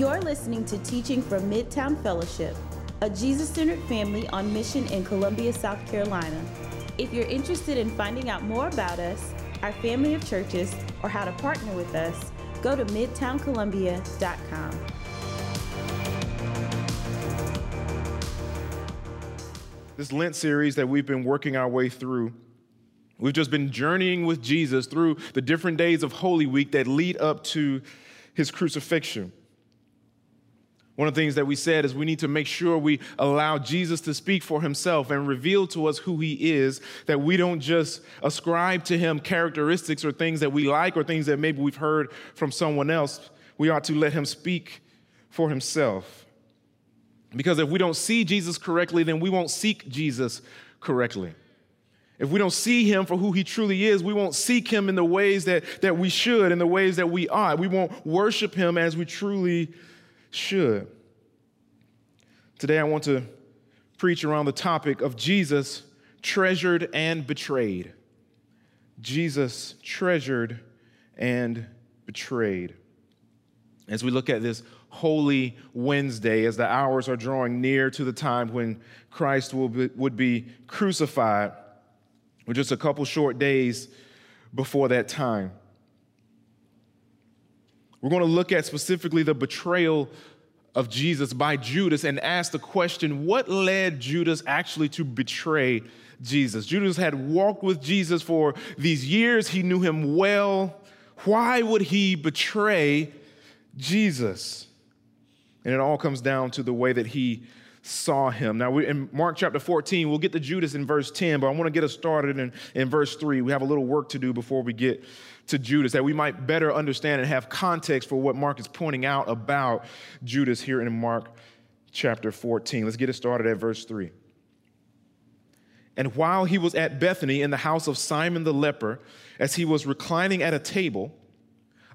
You're listening to Teaching from Midtown Fellowship, a Jesus centered family on mission in Columbia, South Carolina. If you're interested in finding out more about us, our family of churches, or how to partner with us, go to midtowncolumbia.com. This Lent series that we've been working our way through, we've just been journeying with Jesus through the different days of Holy Week that lead up to his crucifixion. One of the things that we said is we need to make sure we allow Jesus to speak for himself and reveal to us who he is, that we don't just ascribe to him characteristics or things that we like or things that maybe we've heard from someone else. We ought to let him speak for himself. Because if we don't see Jesus correctly, then we won't seek Jesus correctly. If we don't see him for who he truly is, we won't seek him in the ways that, that we should, in the ways that we ought. We won't worship him as we truly should. Today, I want to preach around the topic of Jesus treasured and betrayed. Jesus treasured and betrayed. As we look at this Holy Wednesday, as the hours are drawing near to the time when Christ will be, would be crucified, we're just a couple short days before that time. We're going to look at specifically the betrayal of Jesus by Judas and ask the question what led Judas actually to betray Jesus? Judas had walked with Jesus for these years, he knew him well. Why would he betray Jesus? And it all comes down to the way that he saw him. Now, we in Mark chapter 14, we'll get to Judas in verse 10, but I want to get us started in, in verse 3. We have a little work to do before we get to Judas, that we might better understand and have context for what Mark is pointing out about Judas here in Mark chapter 14. Let's get it started at verse 3. And while he was at Bethany in the house of Simon the leper, as he was reclining at a table,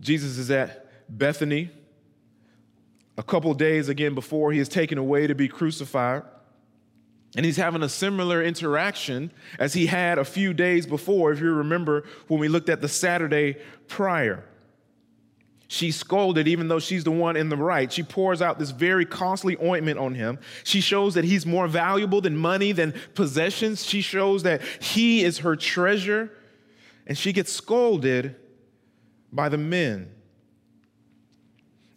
Jesus is at Bethany a couple days again before he is taken away to be crucified. And he's having a similar interaction as he had a few days before, if you remember when we looked at the Saturday prior. She scolded, even though she's the one in the right. She pours out this very costly ointment on him. She shows that he's more valuable than money, than possessions. She shows that he is her treasure. And she gets scolded by the men.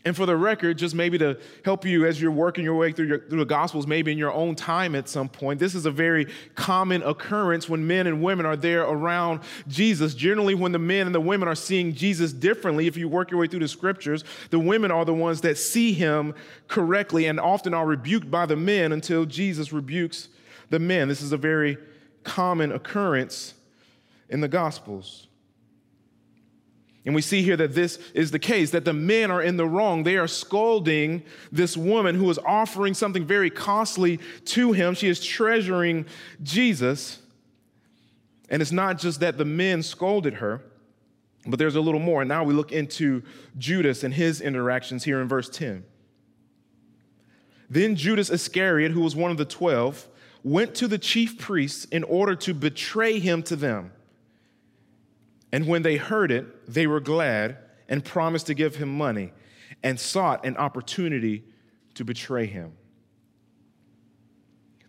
And for the record, just maybe to help you as you're working your way through, your, through the Gospels, maybe in your own time at some point, this is a very common occurrence when men and women are there around Jesus. Generally, when the men and the women are seeing Jesus differently, if you work your way through the scriptures, the women are the ones that see him correctly and often are rebuked by the men until Jesus rebukes the men. This is a very common occurrence in the Gospels. And we see here that this is the case, that the men are in the wrong. They are scolding this woman who is offering something very costly to him. She is treasuring Jesus. And it's not just that the men scolded her, but there's a little more. And now we look into Judas and his interactions here in verse 10. Then Judas Iscariot, who was one of the twelve, went to the chief priests in order to betray him to them. And when they heard it, they were glad and promised to give him money and sought an opportunity to betray him.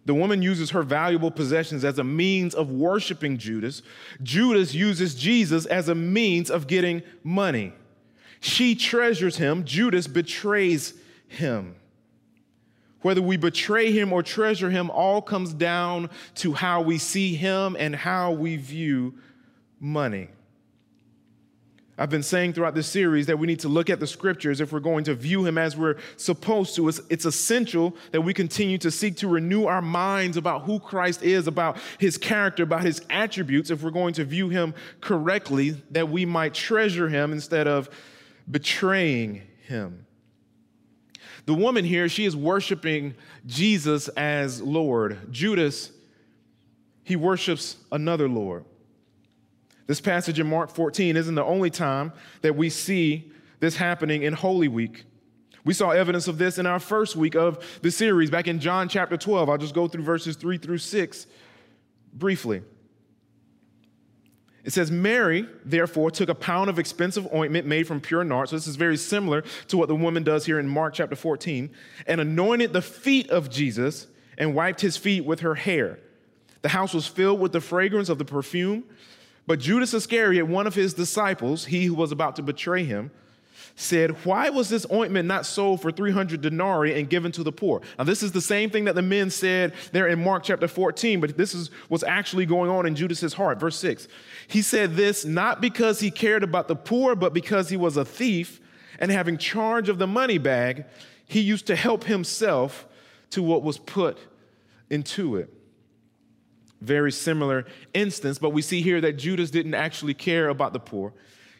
The woman uses her valuable possessions as a means of worshiping Judas. Judas uses Jesus as a means of getting money. She treasures him, Judas betrays him. Whether we betray him or treasure him, all comes down to how we see him and how we view money. I've been saying throughout this series that we need to look at the scriptures if we're going to view him as we're supposed to. It's, it's, essential that we continue to seek to renew our minds about who Christ is, about his character, about his attributes, if we're going to view him correctly, that we might treasure him instead of betraying him. The woman here, she is worshiping Jesus as Lord. Judas, he worships another Lord. This passage in Mark 14 isn't the only time that we see this happening in Holy Week. We saw evidence of this in our first week of the series back in John chapter 12. I'll just go through verses 3 through 6 briefly. It says, Mary, therefore, took a pound of expensive ointment made from pure nard. So this is very similar to what the woman does here in Mark chapter 14, and anointed the feet of Jesus and wiped his feet with her hair. The house was filled with the fragrance of the perfume. But Judas Iscariot, one of his disciples, he who was about to betray him, said, Why was this ointment not sold for 300 denarii and given to the poor? Now, this is the same thing that the men said there in Mark chapter 14, but this is what's actually going on in Judas's heart. Verse 6. He said this not because he cared about the poor, but because he was a thief and having charge of the money bag, he used to help himself to what was put into it very similar instance, but we see here that Judas didn't actually care about the poor.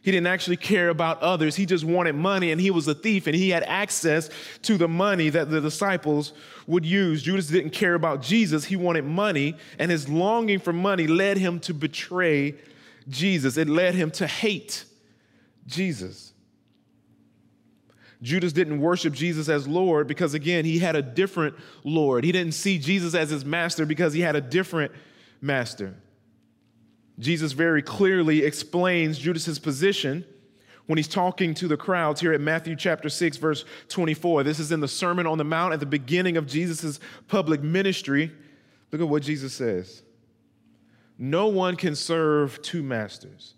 He didn't actually care about others. He just wanted money and he was a thief and he had access to the money that the disciples would use. Judas didn't care about Jesus. He wanted money and his longing for money led him to betray Jesus. It led him to hate Jesus. Judas didn't worship Jesus as Lord because, again, he had a different Lord. He didn't see Jesus as his master because he had a different master. Jesus very clearly explains Judas's position when he's talking to the crowds here at Matthew chapter 6 verse 24. This is in the Sermon on the Mount at the beginning of Jesus' public ministry. Look at what Jesus says. No one can serve two masters.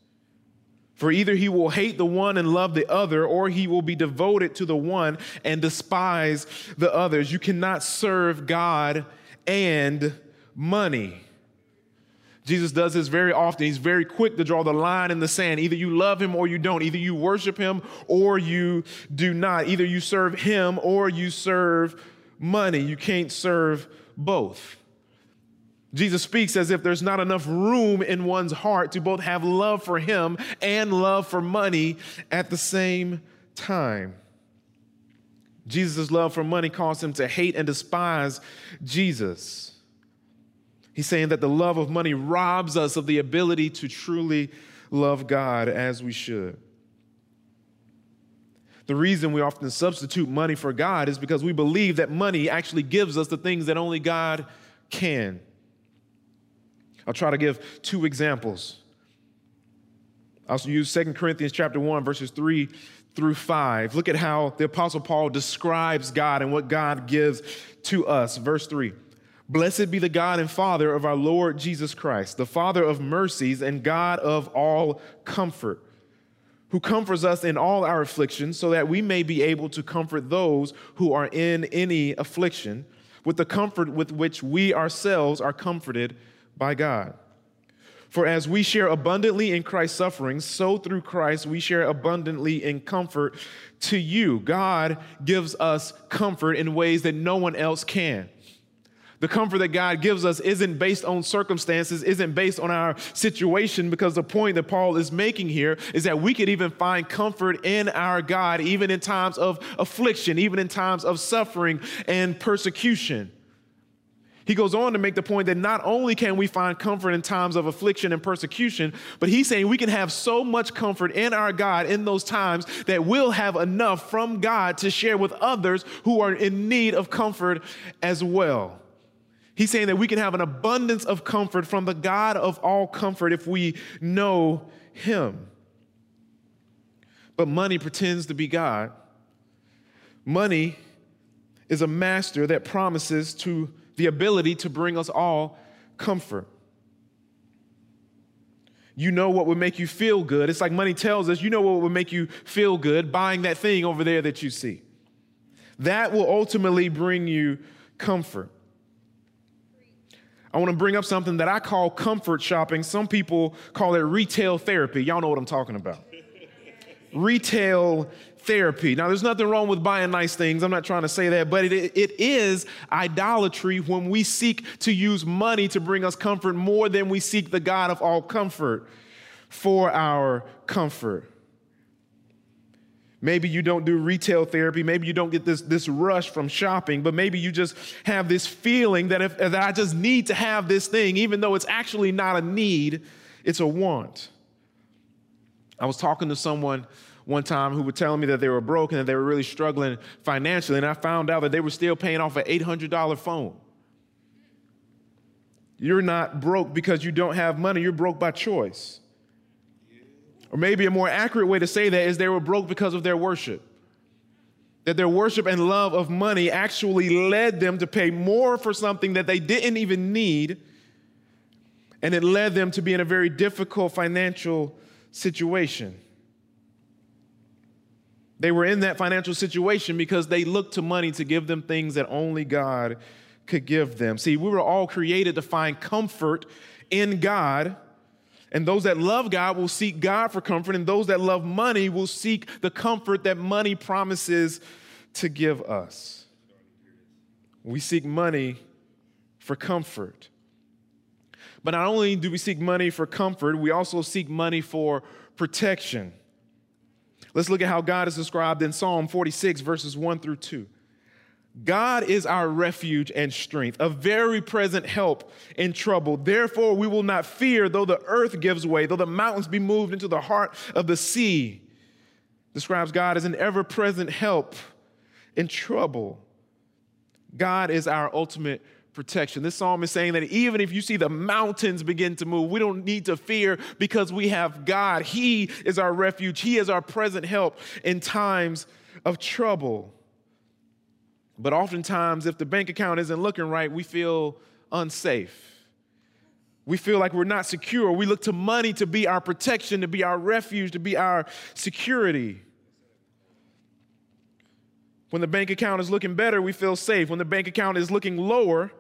For either he will hate the one and love the other, or he will be devoted to the one and despise the others. You cannot serve God and money. Jesus does this very often. He's very quick to draw the line in the sand. Either you love him or you don't. Either you worship him or you do not. Either you serve him or you serve money. You can't serve both. Jesus speaks as if there's not enough room in one's heart to both have love for him and love for money at the same time. Jesus' love for money caused him to hate and despise Jesus. He's saying that the love of money robs us of the ability to truly love God as we should. The reason we often substitute money for God is because we believe that money actually gives us the things that only God can. I'll try to give two examples. I'll use 2 Corinthians chapter 1 verses 3 through 5. Look at how the apostle Paul describes God and what God gives to us. Verse 3. Blessed be the God and Father of our Lord Jesus Christ, the Father of mercies and God of all comfort, who comforts us in all our afflictions, so that we may be able to comfort those who are in any affliction with the comfort with which we ourselves are comforted by God. For as we share abundantly in Christ's sufferings, so through Christ we share abundantly in comfort to you. God gives us comfort in ways that no one else can. The comfort that God gives us isn't based on circumstances, isn't based on our situation, because the point that Paul is making here is that we could even find comfort in our God, even in times of affliction, even in times of suffering and persecution. He goes on to make the point that not only can we find comfort in times of affliction and persecution, but he's saying we can have so much comfort in our God in those times that we'll have enough from God to share with others who are in need of comfort as well. He's saying that we can have an abundance of comfort from the God of all comfort if we know Him. But money pretends to be God. Money is a master that promises to the ability to bring us all comfort. You know what would make you feel good. It's like money tells us, you know what would make you feel good buying that thing over there that you see. That will ultimately bring you comfort. I want to bring up something that I call comfort shopping. Some people call it retail therapy. Y'all know what I'm talking about. retail therapy. Now, there's nothing wrong with buying nice things. I'm not trying to say that, but it, it is idolatry when we seek to use money to bring us comfort more than we seek the God of all comfort for our comfort. Maybe you don't do retail therapy. Maybe you don't get this, this rush from shopping, but maybe you just have this feeling that, if, that I just need to have this thing, even though it's actually not a need, it's a want. I was talking to someone one time who were telling me that they were broke and that they were really struggling financially, and I found out that they were still paying off an $800 phone. You're not broke because you don't have money, you're broke by choice. Or maybe a more accurate way to say that is they were broke because of their worship. That their worship and love of money actually led them to pay more for something that they didn't even need. And it led them to be in a very difficult financial situation. They were in that financial situation because they looked to money to give them things that only God could give them. See, we were all created to find comfort in God and those that love God will seek God for comfort, and those that love money will seek the comfort that money promises to give us. We seek money for comfort. But not only do we seek money for comfort, we also seek money for protection. Let's look at how God is described in Psalm 46, verses 1 through 2. God is our refuge and strength, a very present help in trouble. Therefore, we will not fear though the earth gives way, though the mountains be moved into the heart of the sea. Describes God as an ever present help in trouble. God is our ultimate protection. This psalm is saying that even if you see the mountains begin to move, we don't need to fear because we have God. He is our refuge, He is our present help in times of trouble. But oftentimes, if the bank account isn't looking right, we feel unsafe. We feel like we're not secure. We look to money to be our protection, to be our refuge, to be our security. When the bank account is looking better, we feel safe. When the bank account is looking lower,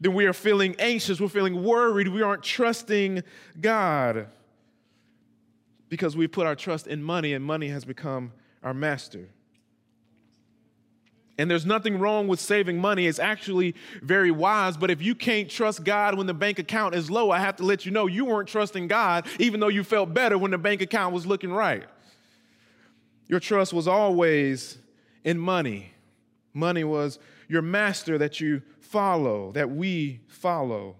then we are feeling anxious, we're feeling worried, we aren't trusting God because we put our trust in money and money has become our master. And there's nothing wrong with saving money. It's actually very wise. But if you can't trust God when the bank account is low, I have to let you know you weren't trusting God, even though you felt better when the bank account was looking right. Your trust was always in money. Money was your master that you follow, that we follow.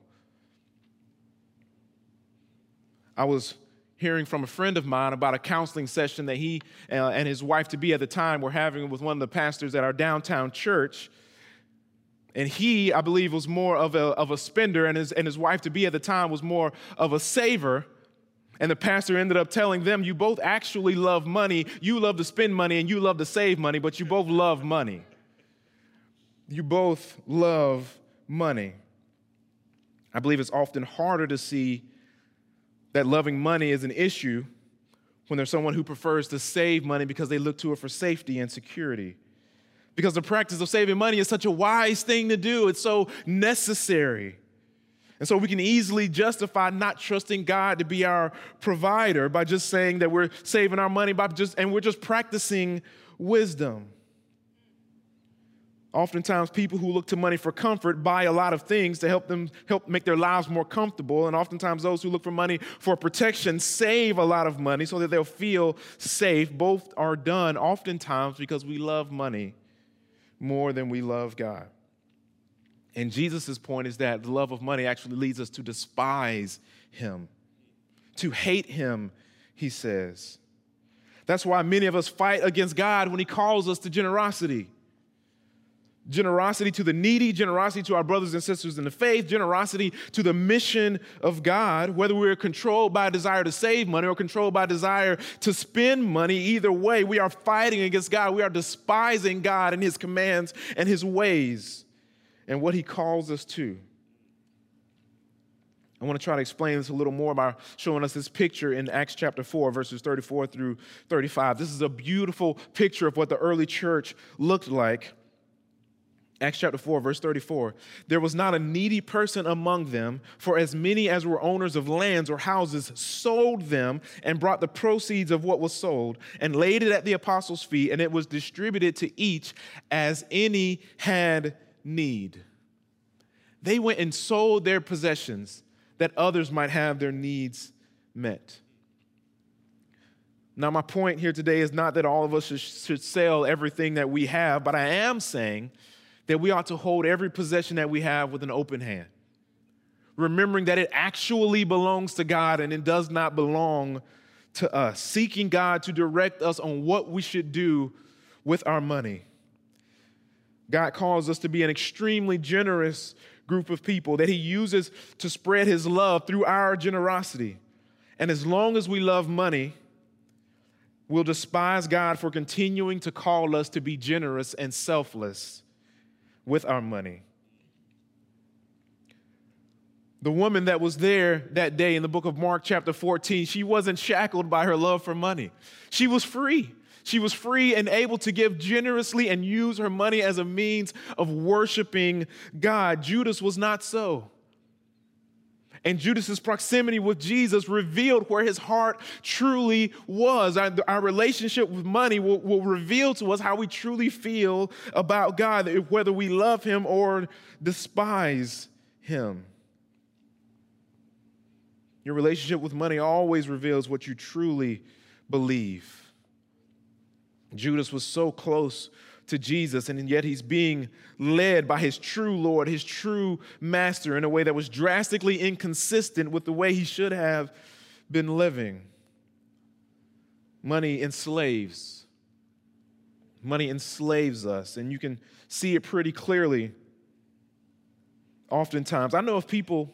I was hearing from a friend of mine about a counseling session that he uh, and his wife to be at the time were having with one of the pastors at our downtown church. And he, I believe, was more of a, of a spender, and his, and his wife to be at the time was more of a saver. And the pastor ended up telling them, You both actually love money. You love to spend money, and you love to save money, but you both love money. You both love money. I believe it's often harder to see that loving money is an issue when there's someone who prefers to save money because they look to it for safety and security. Because the practice of saving money is such a wise thing to do, it's so necessary. And so we can easily justify not trusting God to be our provider by just saying that we're saving our money by just and we're just practicing wisdom. Oftentimes, people who look to money for comfort buy a lot of things to help them help make their lives more comfortable. And oftentimes, those who look for money for protection save a lot of money so that they'll feel safe. Both are done oftentimes because we love money more than we love God. And Jesus' point is that the love of money actually leads us to despise Him, to hate Him, he says. That's why many of us fight against God when He calls us to generosity generosity to the needy, generosity to our brothers and sisters in the faith, generosity to the mission of God, whether we're controlled by a desire to save money or controlled by a desire to spend money, either way, we are fighting against God. We are despising God and His commands and His ways and what He calls us to. I want to try to explain this a little more by showing us this picture in Acts chapter 4, verses 34 through 35. This is a beautiful picture of what the early church looked like. Acts chapter 4, verse 34. There was not a needy person among them, for as many as were owners of lands or houses sold them and brought the proceeds of what was sold and laid it at the apostles' feet, and it was distributed to each as any had need. They went and sold their possessions that others might have their needs met. Now, my point here today is not that all of us should, sell everything that we have, but I am saying that we ought to hold every possession that we have with an open hand, remembering that it actually belongs to God and it does not belong to us, seeking God to direct us on what we should do with our money. God calls us to be an extremely generous group of people that He uses to spread His love through our generosity. And as long as we love money, we'll despise God for continuing to call us to be generous and selfless with our money. The woman that was there that day in the book of Mark, chapter 14, she wasn't shackled by her love for money. She was free. She was free and able to give generously and use her money as a means of worshiping God. Judas was not so. And Judas's proximity with Jesus revealed where his heart truly was. Our, our relationship with money will, will reveal to us how we truly feel about God, whether we love him or despise him. Your relationship with money always reveals what you truly believe. Judas was so close to Jesus, and yet he's being led by his true Lord, his true master, in a way that was drastically inconsistent with the way he should have been living. Money enslaves. Money enslaves us, and you can see it pretty clearly oftentimes. I know of people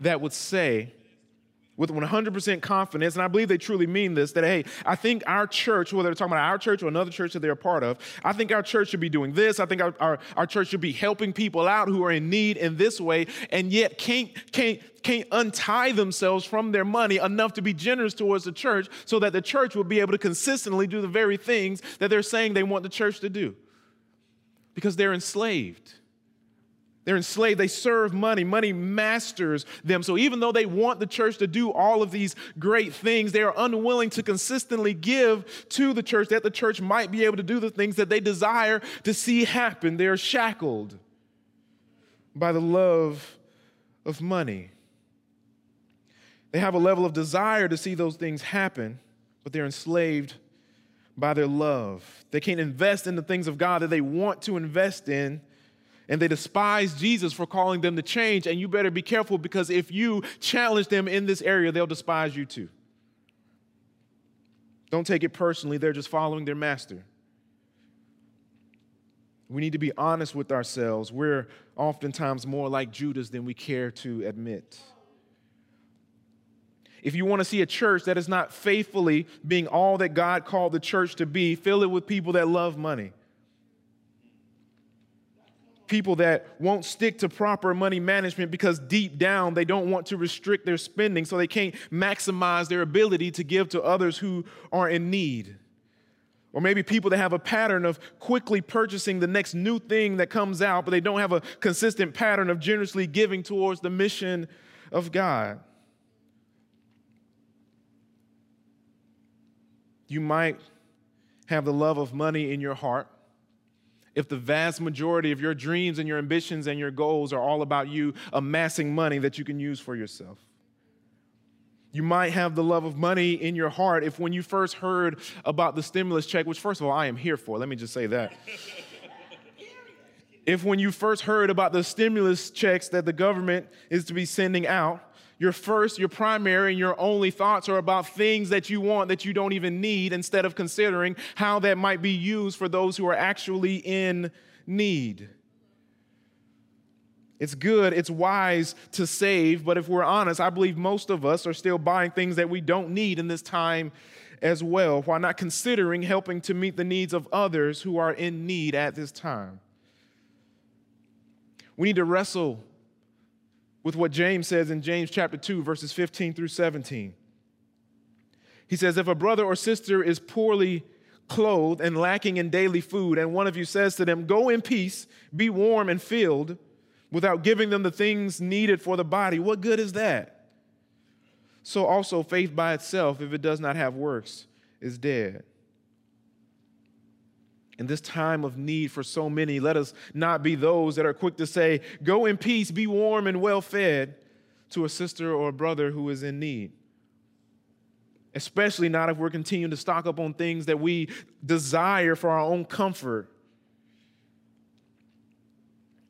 that would say, with 100% confidence, and I believe they truly mean this, that, hey, I think our church, whether they're talking about our church or another church that they're a part of, I think our church should be doing this. I think our, our, our church should be helping people out who are in need in this way, and yet can't, can't, can't untie themselves from their money enough to be generous towards the church so that the church will be able to consistently do the very things that they're saying they want the church to do. Because they're enslaved. They're enslaved. They serve money. Money masters them. So even though they want the church to do all of these great things, they are unwilling to consistently give to the church that the church might be able to do the things that they desire to see happen. They are shackled by the love of money. They have a level of desire to see those things happen, but they're enslaved by their love. They can't invest in the things of God that they want to invest in and they despise Jesus for calling them to change. And you better be careful because if you challenge them in this area, they'll despise you too. Don't take it personally, they're just following their master. We need to be honest with ourselves. We're oftentimes more like Judas than we care to admit. If you want to see a church that is not faithfully being all that God called the church to be, fill it with people that love money people that won't stick to proper money management because deep down they don't want to restrict their spending so they can't maximize their ability to give to others who are in need. Or maybe people that have a pattern of quickly purchasing the next new thing that comes out, but they don't have a consistent pattern of generously giving towards the mission of God. You might have the love of money in your heart if the vast majority of your dreams and your ambitions and your goals are all about you amassing money that you can use for yourself. You might have the love of money in your heart if when you first heard about the stimulus check, which, first of all, I am here for, let me just say that. if when you first heard about the stimulus checks that the government is to be sending out, your first, your primary, and your only thoughts are about things that you want that you don't even need instead of considering how that might be used for those who are actually in need. It's good, it's wise to save, but if we're honest, I believe most of us are still buying things that we don't need in this time as well, while not considering helping to meet the needs of others who are in need at this time. We need to wrestle with what James says in James chapter 2, verses 15 through 17. He says, If a brother or sister is poorly clothed and lacking in daily food, and one of you says to them, Go in peace, be warm and filled, without giving them the things needed for the body, what good is that? So also, faith by itself, if it does not have works, is dead. In this time of need for so many, let us not be those that are quick to say, Go in peace, be warm and well fed to a sister or a brother who is in need especially not if we're continuing to stock up on things that we desire for our own comfort.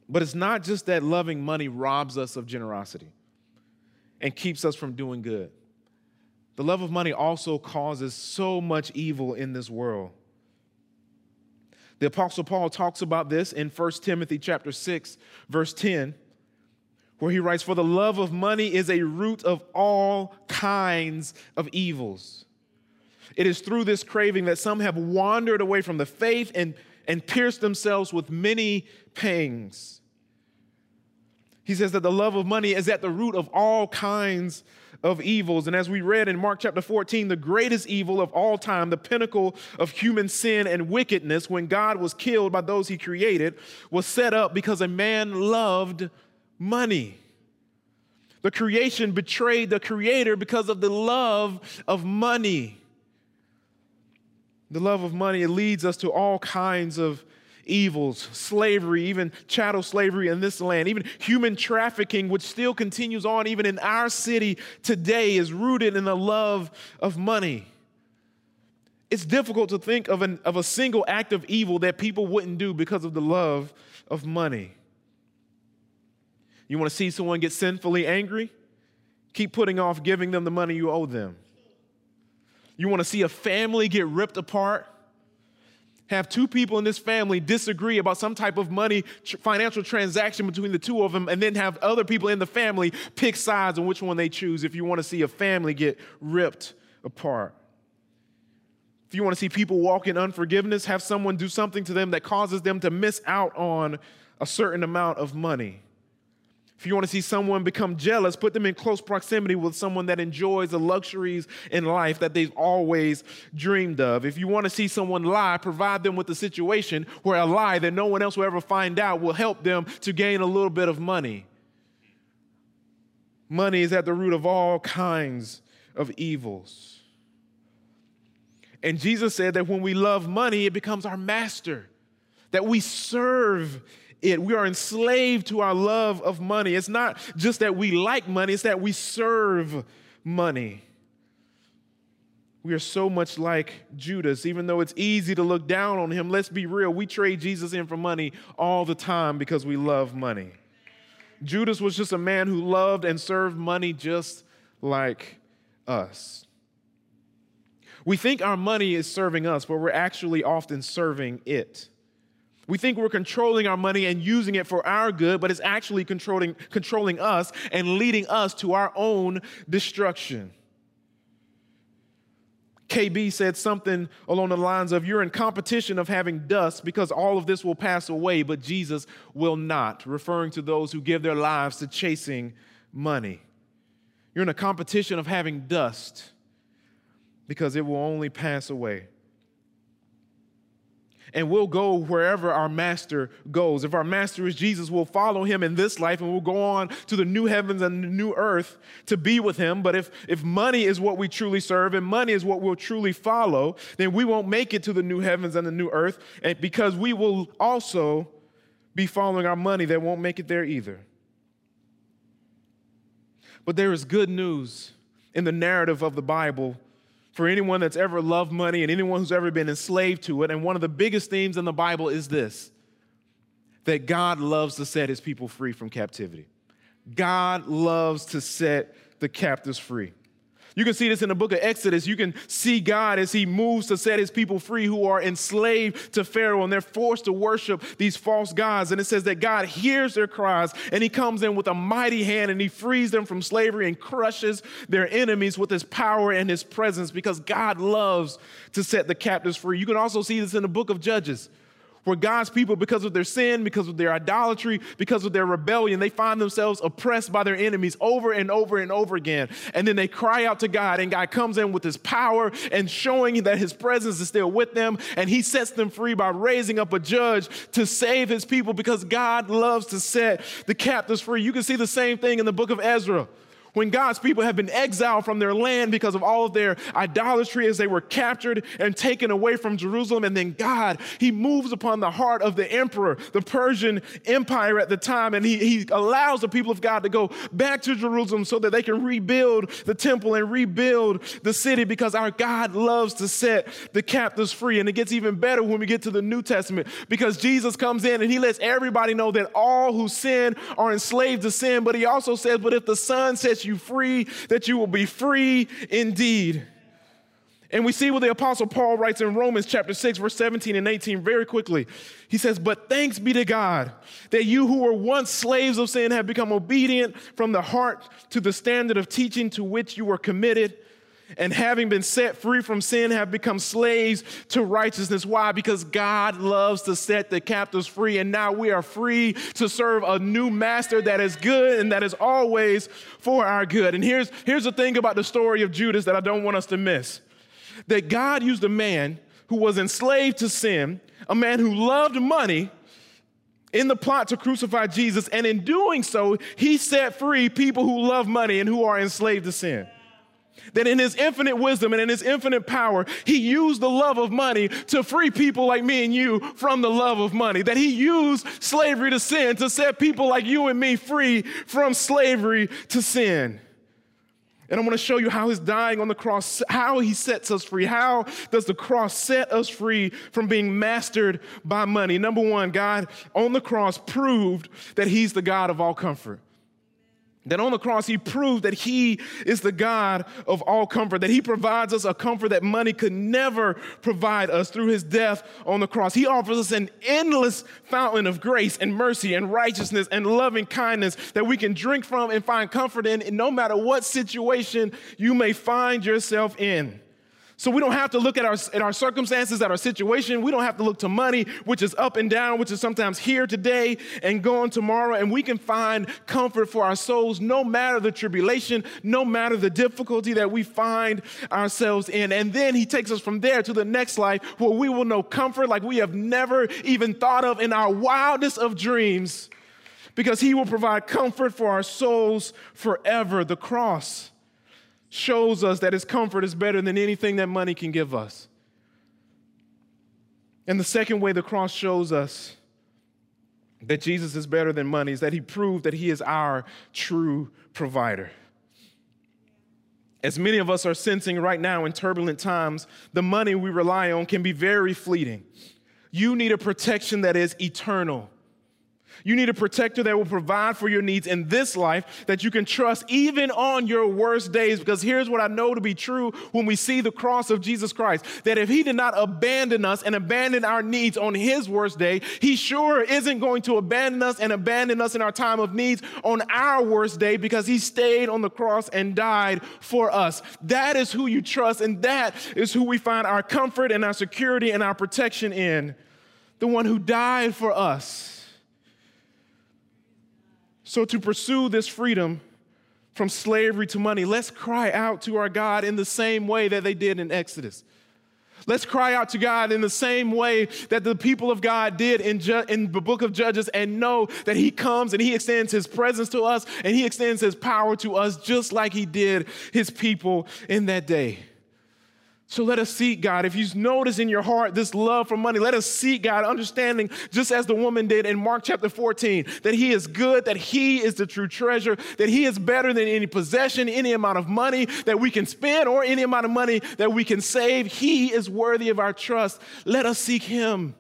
But it's not just that loving money robs us of generosity and keeps us from doing good. The love of money also causes so much evil in this world. The apostle Paul talks about this in 1 Timothy chapter 6 verse 10 where he writes, For the love of money is a root of all kinds of evils. It is through this craving that some have wandered away from the faith and, and pierced themselves with many pangs. He says that the love of money is at the root of all kinds of evils. And as we read in Mark chapter 14, the greatest evil of all time, the pinnacle of human sin and wickedness, when God was killed by those he created, was set up because a man loved money. The creation betrayed the creator because of the love of money. The love of money it leads us to all kinds of evils, slavery, even chattel slavery in this land, even human trafficking, which still continues on even in our city today, is rooted in the love of money. It's difficult to think of, an, of a single act of evil that people wouldn't do because of the love of money. You want to see someone get sinfully angry? Keep putting off giving them the money you owe them. You want to see a family get ripped apart? Have two people in this family disagree about some type of money tr- financial transaction between the two of them, and then have other people in the family pick sides on which one they choose if you want to see a family get ripped apart. If you want to see people walk in unforgiveness, have someone do something to them that causes them to miss out on a certain amount of money. If you want to see someone become jealous, put them in close proximity with someone that enjoys the luxuries in life that they've always dreamed of. If you want to see someone lie, provide them with a situation where a lie that no one else will ever find out will help them to gain a little bit of money. Money is at the root of all kinds of evils. And Jesus said that when we love money, it becomes our master, that we serve it. We are enslaved to our love of money. It's not just that we like money, it's that we serve money. We are so much like Judas, even though it's easy to look down on him. Let's be real. We trade Jesus in for money all the time because we love money. Judas was just a man who loved and served money just like us. We think our money is serving us, but we're actually often serving it. We think we're controlling our money and using it for our good, but it's actually controlling, controlling us and leading us to our own destruction. KB said something along the lines of You're in competition of having dust because all of this will pass away, but Jesus will not, referring to those who give their lives to chasing money. You're in a competition of having dust because it will only pass away and we'll go wherever our master goes. If our master is Jesus, we'll follow him in this life and we'll go on to the new heavens and the new earth to be with him. But if, if money is what we truly serve and money is what we'll truly follow, then we won't make it to the new heavens and the new earth because we will also be following our money that won't make it there either. But there is good news in the narrative of the Bible for anyone that's ever loved money and anyone who's ever been enslaved to it. And one of the biggest themes in the Bible is this that God loves to set his people free from captivity. God loves to set the captives free. You can see this in the book of Exodus. You can see God as he moves to set his people free who are enslaved to Pharaoh and they're forced to worship these false gods. And it says that God hears their cries and he comes in with a mighty hand and he frees them from slavery and crushes their enemies with his power and his presence because God loves to set the captives free. You can also see this in the book of Judges where God's people, because of their sin, because of their idolatry, because of their rebellion, they find themselves oppressed by their enemies over and over and over again. And then they cry out to God, and God comes in with his power and showing that his presence is still with them. And he sets them free by raising up a judge to save his people because God loves to set the captives free. You can see the same thing in the book of Ezra when God's people have been exiled from their land because of all of their idolatry as they were captured and taken away from Jerusalem. And then God, He moves upon the heart of the emperor, the Persian Empire at the time, and He, he allows the people of God to go back to Jerusalem so that they can rebuild the temple and rebuild the city because our God loves to set the captives free. And it gets even better when we get to the New Testament because Jesus comes in and He lets everybody know that all who sin are enslaved to sin, but He also says, But if the Son sets sets you free, that you will be free indeed. And we see what the Apostle Paul writes in Romans chapter 6, verse 17 and 18 very quickly. He says, But thanks be to God that you who were once slaves of sin have become obedient from the heart to the standard of teaching to which you were committed and having been set free from sin have become slaves to righteousness. Why? Because God loves to set the captives free, and now we are free to serve a new master that is good and that is always for our good. And here's, here's the thing about the story of Judas that I don't want us to miss that God used a man who was enslaved to sin, a man who loved money. In the plot to crucify Jesus, and in doing so, he set free people who love money and who are enslaved to sin. That in his infinite wisdom and in his infinite power, he used the love of money to free people like me and you from the love of money. That he used slavery to sin to set people like you and me free from slavery to sin. And I want to show you how his dying on the cross, how he sets us free. How does the cross set us free from being mastered by money? Number one, God on the cross proved that he's the God of all comfort. That on the cross, he proved that he is the God of all comfort, that he provides us a comfort that money could never provide us through his death on the cross. He offers us an endless fountain of grace and mercy and righteousness and loving kindness that we can drink from and find comfort in, no matter what situation you may find yourself in. So we don't have to look at our, at our circumstances, at our situation. We don't have to look to money, which is up and down, which is sometimes here today and gone tomorrow. And we can find comfort for our souls no matter the tribulation, no matter the difficulty that we find ourselves in. And then he takes us from there to the next life where we will know comfort like we have never even thought of in our wildest of dreams because he will provide comfort for our souls forever. The cross shows us that his comfort is better than anything that money can give us. And the second way the cross shows us that Jesus is better than money is that he proved that he is our true provider. As many of us are sensing right now in turbulent times, the money we rely on can be very fleeting. You need a protection that is eternal. You need a protector that will provide for your needs in this life that you can trust even on your worst days. Because here's what I know to be true when we see the cross of Jesus Christ that if He did not abandon us and abandon our needs on His worst day, He sure isn't going to abandon us and abandon us in our time of needs on our worst day because He stayed on the cross and died for us. That is who you trust, and that is who we find our comfort and our security and our protection in. The one who died for us so, to pursue this freedom from slavery to money, let's cry out to our God in the same way that they did in Exodus. Let's cry out to God in the same way that the people of God did in, Ju- in the book of Judges and know that He comes and He extends His presence to us and He extends His power to us just like He did His people in that day. So let us seek God. If you notice in your heart this love for money, let us seek God, understanding, just as the woman did in Mark chapter 14, that He is good, that He is the true treasure, that He is better than any possession, any amount of money that we can spend, or any amount of money that we can save. He is worthy of our trust. Let us seek Him.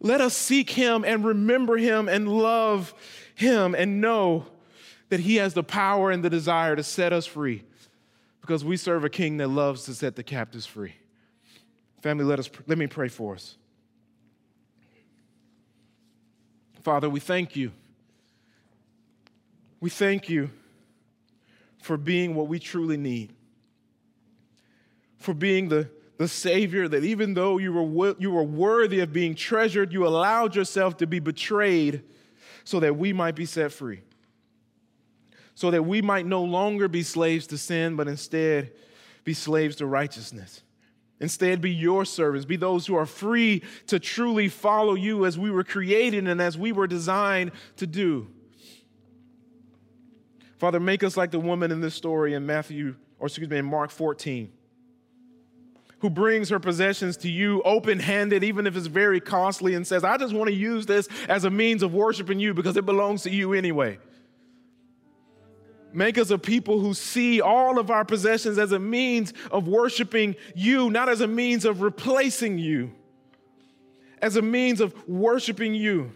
Let us seek Him and remember Him and love Him and know that He has the power and the desire to set us free because we serve a king that loves to set the captives free. Family, let us let me pray for us. Father, we thank you. We thank you for being what we truly need. For being the, the Savior, that even though you were, you were worthy of being treasured, you allowed yourself to be betrayed so that we might be set free. So that we might no longer be slaves to sin, but instead be slaves to righteousness. Instead, be your servants, be those who are free to truly follow you as we were created and as we were designed to do. Father, make us like the woman in this story in Matthew, or excuse me, in Mark 14 who brings her possessions to you open handed, even if it's very costly, and says, I just want to use this as a means of worshiping you because it belongs to you anyway. Make us a people who see all of our possessions as a means of worshiping you, not as a means of replacing you, as a means of worshiping you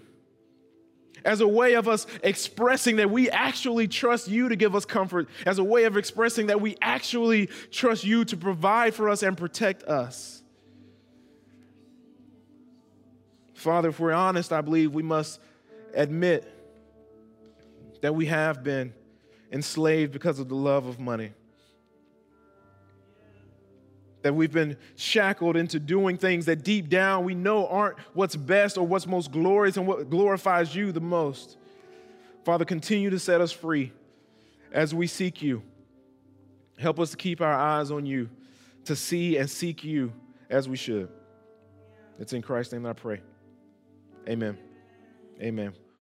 as a way of us expressing that we actually trust you to give us comfort, as a way of expressing that we actually trust you to provide for us and protect us. Father, if we're honest, I believe we must admit that we have been enslaved because of the love of money that we've been shackled into doing things that deep down we know aren't what's best or what's most glorious and what glorifies you the most. Father, continue to set us free as we seek you. Help us to keep our eyes on you, to see and seek you as we should. It's in Christ's name that I pray. Amen. Amen.